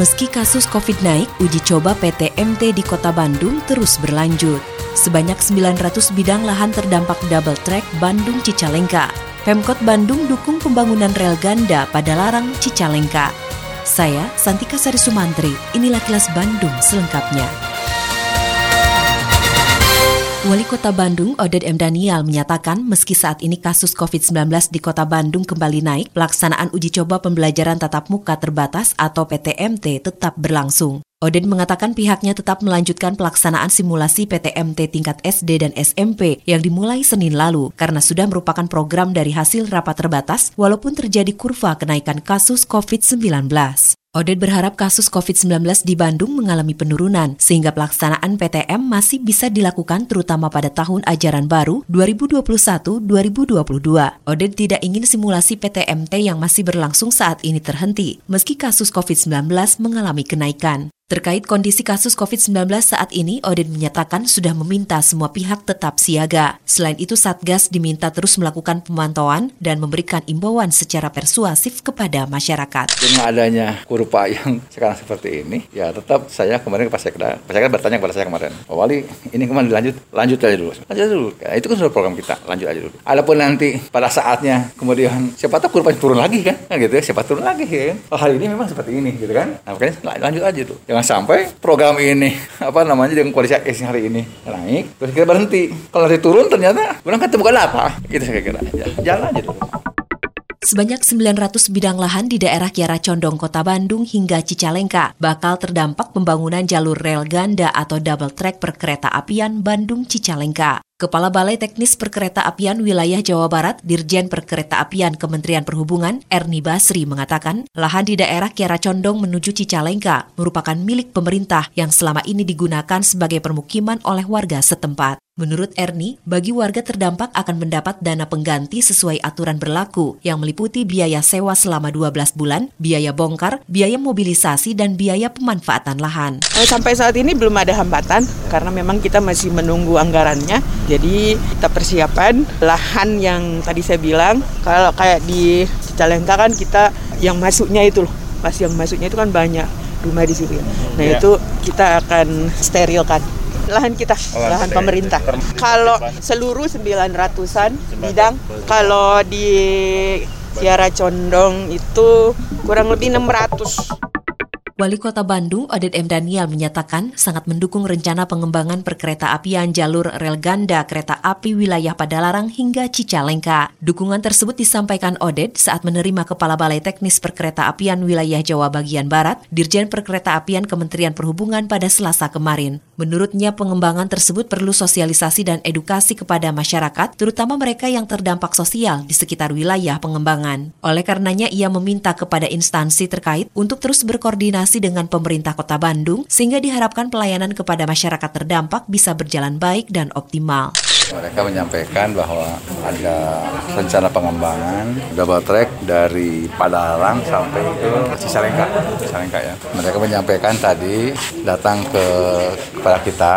Meski kasus COVID naik, uji coba PT MT di Kota Bandung terus berlanjut. Sebanyak 900 bidang lahan terdampak double track Bandung Cicalengka. Pemkot Bandung dukung pembangunan rel ganda pada Larang Cicalengka. Saya Santika Sari Sumantri, inilah kilas Bandung selengkapnya. Wali Kota Bandung, Oded M. Daniel, menyatakan meski saat ini kasus COVID-19 di Kota Bandung kembali naik, pelaksanaan uji coba pembelajaran tatap muka terbatas atau PTMT tetap berlangsung. Oded mengatakan pihaknya tetap melanjutkan pelaksanaan simulasi PTMT tingkat SD dan SMP yang dimulai Senin lalu karena sudah merupakan program dari hasil rapat terbatas walaupun terjadi kurva kenaikan kasus COVID-19. Oded berharap kasus COVID-19 di Bandung mengalami penurunan sehingga pelaksanaan PTM masih bisa dilakukan terutama pada tahun ajaran baru 2021-2022. Oded tidak ingin simulasi PTMT yang masih berlangsung saat ini terhenti meski kasus COVID-19 mengalami kenaikan. Terkait kondisi kasus COVID-19 saat ini, Odin menyatakan sudah meminta semua pihak tetap siaga. Selain itu, Satgas diminta terus melakukan pemantauan dan memberikan imbauan secara persuasif kepada masyarakat. Dengan adanya kurva yang sekarang seperti ini, ya tetap saya kemarin ke Pak Sekda, Pak Sekda bertanya kepada saya kemarin, Pak Wali, ini ke mana dilanjut? Lanjut aja dulu. Lanjut dulu. Ya, itu kan sudah program kita, lanjut aja dulu. Adapun nanti pada saatnya kemudian siapa tahu kurvanya turun lagi kan, nah, gitu ya, siapa turun lagi kan. Oh, hari ini memang seperti ini gitu kan. Nah, makanya lanjut aja tuh. Jangan jangan sampai program ini apa namanya dengan kualitas AS hari ini naik terus kita berhenti. Kalau nanti turun ternyata berangkat bukan apa? Gitu saya kira ya, jalan aja dulu Sebanyak 900 bidang lahan di daerah Kiara Condong, Kota Bandung hingga Cicalengka bakal terdampak pembangunan jalur rel ganda atau double track perkereta apian Bandung-Cicalengka. Kepala Balai Teknis Perkereta Apian Wilayah Jawa Barat, Dirjen Perkereta Apian Kementerian Perhubungan, Erni Basri mengatakan, lahan di daerah Kiara Condong menuju Cicalengka merupakan milik pemerintah yang selama ini digunakan sebagai permukiman oleh warga setempat. Menurut Erni, bagi warga terdampak akan mendapat dana pengganti sesuai aturan berlaku yang meliputi biaya sewa selama 12 bulan, biaya bongkar, biaya mobilisasi, dan biaya pemanfaatan lahan. Eh, sampai saat ini belum ada hambatan karena memang kita masih menunggu anggarannya. Jadi kita persiapan lahan yang tadi saya bilang, kalau kayak di Cicalengka kan kita yang masuknya itu loh, pas yang masuknya itu kan banyak rumah di situ. Nah ya. itu kita akan sterilkan lahan kita, oh, lahan pemerintah. Kalau seluruh 900-an bidang, kalau di Kiara Condong itu kurang lebih 600. Wali Kota Bandung, Oded M. Daniel menyatakan sangat mendukung rencana pengembangan perkereta apian jalur rel ganda kereta api wilayah Padalarang hingga Cicalengka. Dukungan tersebut disampaikan Oded saat menerima Kepala Balai Teknis Perkereta Apian Wilayah Jawa Bagian Barat, Dirjen Perkereta Apian Kementerian Perhubungan pada Selasa kemarin. Menurutnya pengembangan tersebut perlu sosialisasi dan edukasi kepada masyarakat, terutama mereka yang terdampak sosial di sekitar wilayah pengembangan. Oleh karenanya ia meminta kepada instansi terkait untuk terus berkoordinasi berkoordinasi dengan pemerintah Kota Bandung sehingga diharapkan pelayanan kepada masyarakat terdampak bisa berjalan baik dan optimal. Mereka menyampaikan bahwa ada rencana pengembangan double track dari Padalarang sampai ke Cicalengka, Cicalengka ya. Mereka menyampaikan tadi datang ke kepada kita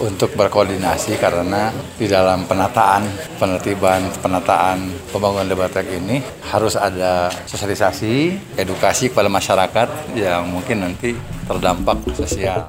untuk berkoordinasi karena di dalam penataan penertiban penataan pembangunan track ini harus ada sosialisasi edukasi kepada masyarakat yang mungkin nanti terdampak sosial.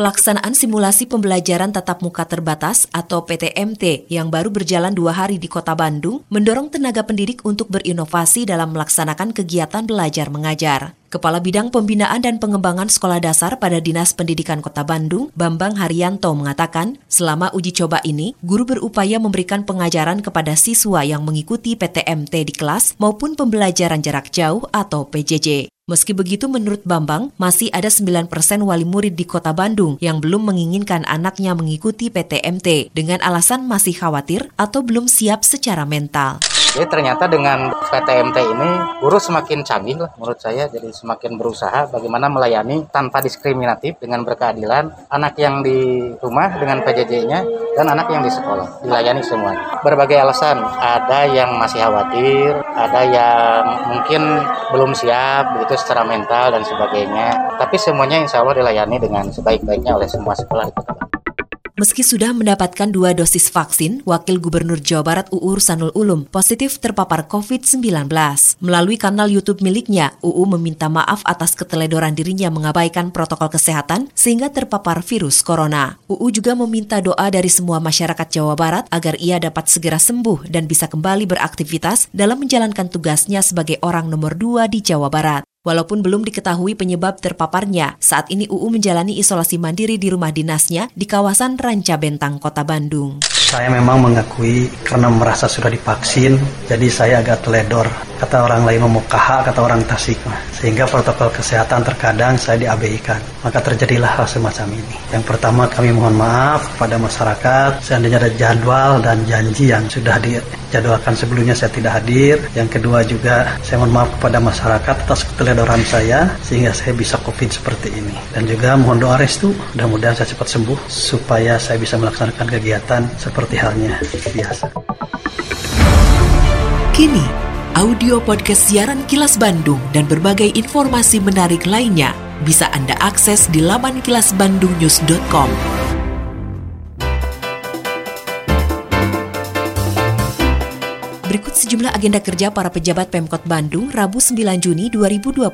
Pelaksanaan simulasi pembelajaran tatap muka terbatas atau PTMT yang baru berjalan dua hari di Kota Bandung mendorong tenaga pendidik untuk berinovasi dalam melaksanakan kegiatan belajar mengajar. Kepala Bidang Pembinaan dan Pengembangan Sekolah Dasar pada Dinas Pendidikan Kota Bandung, Bambang Haryanto mengatakan, selama uji coba ini, guru berupaya memberikan pengajaran kepada siswa yang mengikuti PTMT di kelas maupun pembelajaran jarak jauh atau PJJ. Meski begitu, menurut Bambang, masih ada 9% wali murid di kota Bandung yang belum menginginkan anaknya mengikuti PTMT dengan alasan masih khawatir atau belum siap secara mental. Jadi ternyata dengan PTMT ini guru semakin canggih lah menurut saya jadi semakin berusaha bagaimana melayani tanpa diskriminatif dengan berkeadilan anak yang di rumah dengan PJJ-nya dan anak yang di sekolah dilayani semua. Berbagai alasan ada yang masih khawatir, ada yang mungkin belum siap begitu secara mental dan sebagainya. Tapi semuanya insya Allah dilayani dengan sebaik-baiknya oleh semua sekolah di Kota Bandung. Meski sudah mendapatkan dua dosis vaksin, Wakil Gubernur Jawa Barat UU Sanul Ulum positif terpapar COVID-19. Melalui kanal YouTube miliknya, UU meminta maaf atas keteledoran dirinya mengabaikan protokol kesehatan sehingga terpapar virus corona. UU juga meminta doa dari semua masyarakat Jawa Barat agar ia dapat segera sembuh dan bisa kembali beraktivitas dalam menjalankan tugasnya sebagai orang nomor dua di Jawa Barat. Walaupun belum diketahui penyebab terpaparnya, saat ini UU menjalani isolasi mandiri di rumah dinasnya di kawasan Ranca Bentang, Kota Bandung. Saya memang mengakui karena merasa sudah divaksin, jadi saya agak teledor. Kata orang lain memukaha, kata orang tasik. Sehingga protokol kesehatan terkadang saya diabaikan. Maka terjadilah hal semacam ini. Yang pertama kami mohon maaf kepada masyarakat. Seandainya ada jadwal dan janji yang sudah dijadwalkan sebelumnya saya tidak hadir. Yang kedua juga saya mohon maaf kepada masyarakat atas keteledoran saya. Sehingga saya bisa covid seperti ini. Dan juga mohon doa restu. Mudah-mudahan saya cepat sembuh. Supaya saya bisa melaksanakan kegiatan seperti halnya biasa. Kini, audio podcast siaran Kilas Bandung dan berbagai informasi menarik lainnya bisa Anda akses di laman kilasbandungnews.com. Berikut sejumlah agenda kerja para pejabat Pemkot Bandung Rabu 9 Juni 2021.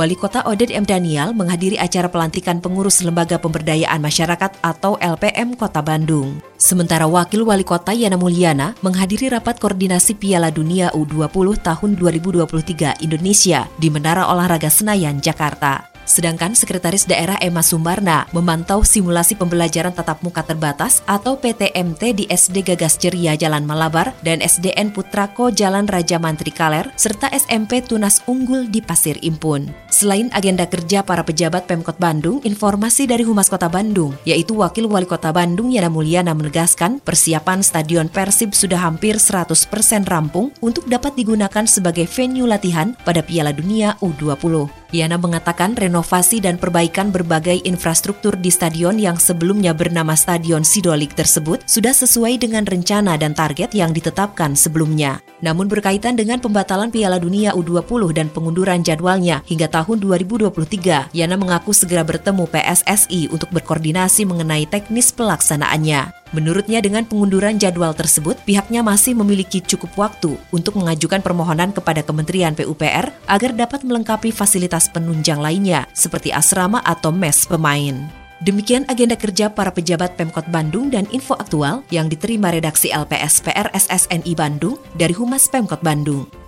Wali Kota Oded M. Daniel menghadiri acara pelantikan pengurus Lembaga Pemberdayaan Masyarakat atau LPM Kota Bandung. Sementara Wakil Wali Kota Yana Mulyana menghadiri rapat koordinasi Piala Dunia U20 tahun 2023 Indonesia di Menara Olahraga Senayan, Jakarta. Sedangkan Sekretaris Daerah Emma Sumarna memantau simulasi pembelajaran tatap muka terbatas atau PTMT di SD Gagas Ceria Jalan Malabar dan SDN Putrako Jalan Raja Mantri Kaler serta SMP Tunas Unggul di Pasir Impun. Selain agenda kerja para pejabat Pemkot Bandung, informasi dari Humas Kota Bandung, yaitu Wakil Wali Kota Bandung Yana Mulyana menegaskan persiapan Stadion Persib sudah hampir 100% rampung untuk dapat digunakan sebagai venue latihan pada Piala Dunia U20. Yana mengatakan renovasi dan perbaikan berbagai infrastruktur di stadion yang sebelumnya bernama Stadion Sidolik tersebut sudah sesuai dengan rencana dan target yang ditetapkan sebelumnya. Namun berkaitan dengan pembatalan Piala Dunia U20 dan pengunduran jadwalnya hingga tahun 2023, Yana mengaku segera bertemu PSSI untuk berkoordinasi mengenai teknis pelaksanaannya. Menurutnya dengan pengunduran jadwal tersebut, pihaknya masih memiliki cukup waktu untuk mengajukan permohonan kepada Kementerian PUPR agar dapat melengkapi fasilitas penunjang lainnya seperti asrama atau mes pemain. Demikian agenda kerja para pejabat Pemkot Bandung dan info aktual yang diterima redaksi LPS PRSSNI Bandung dari Humas Pemkot Bandung.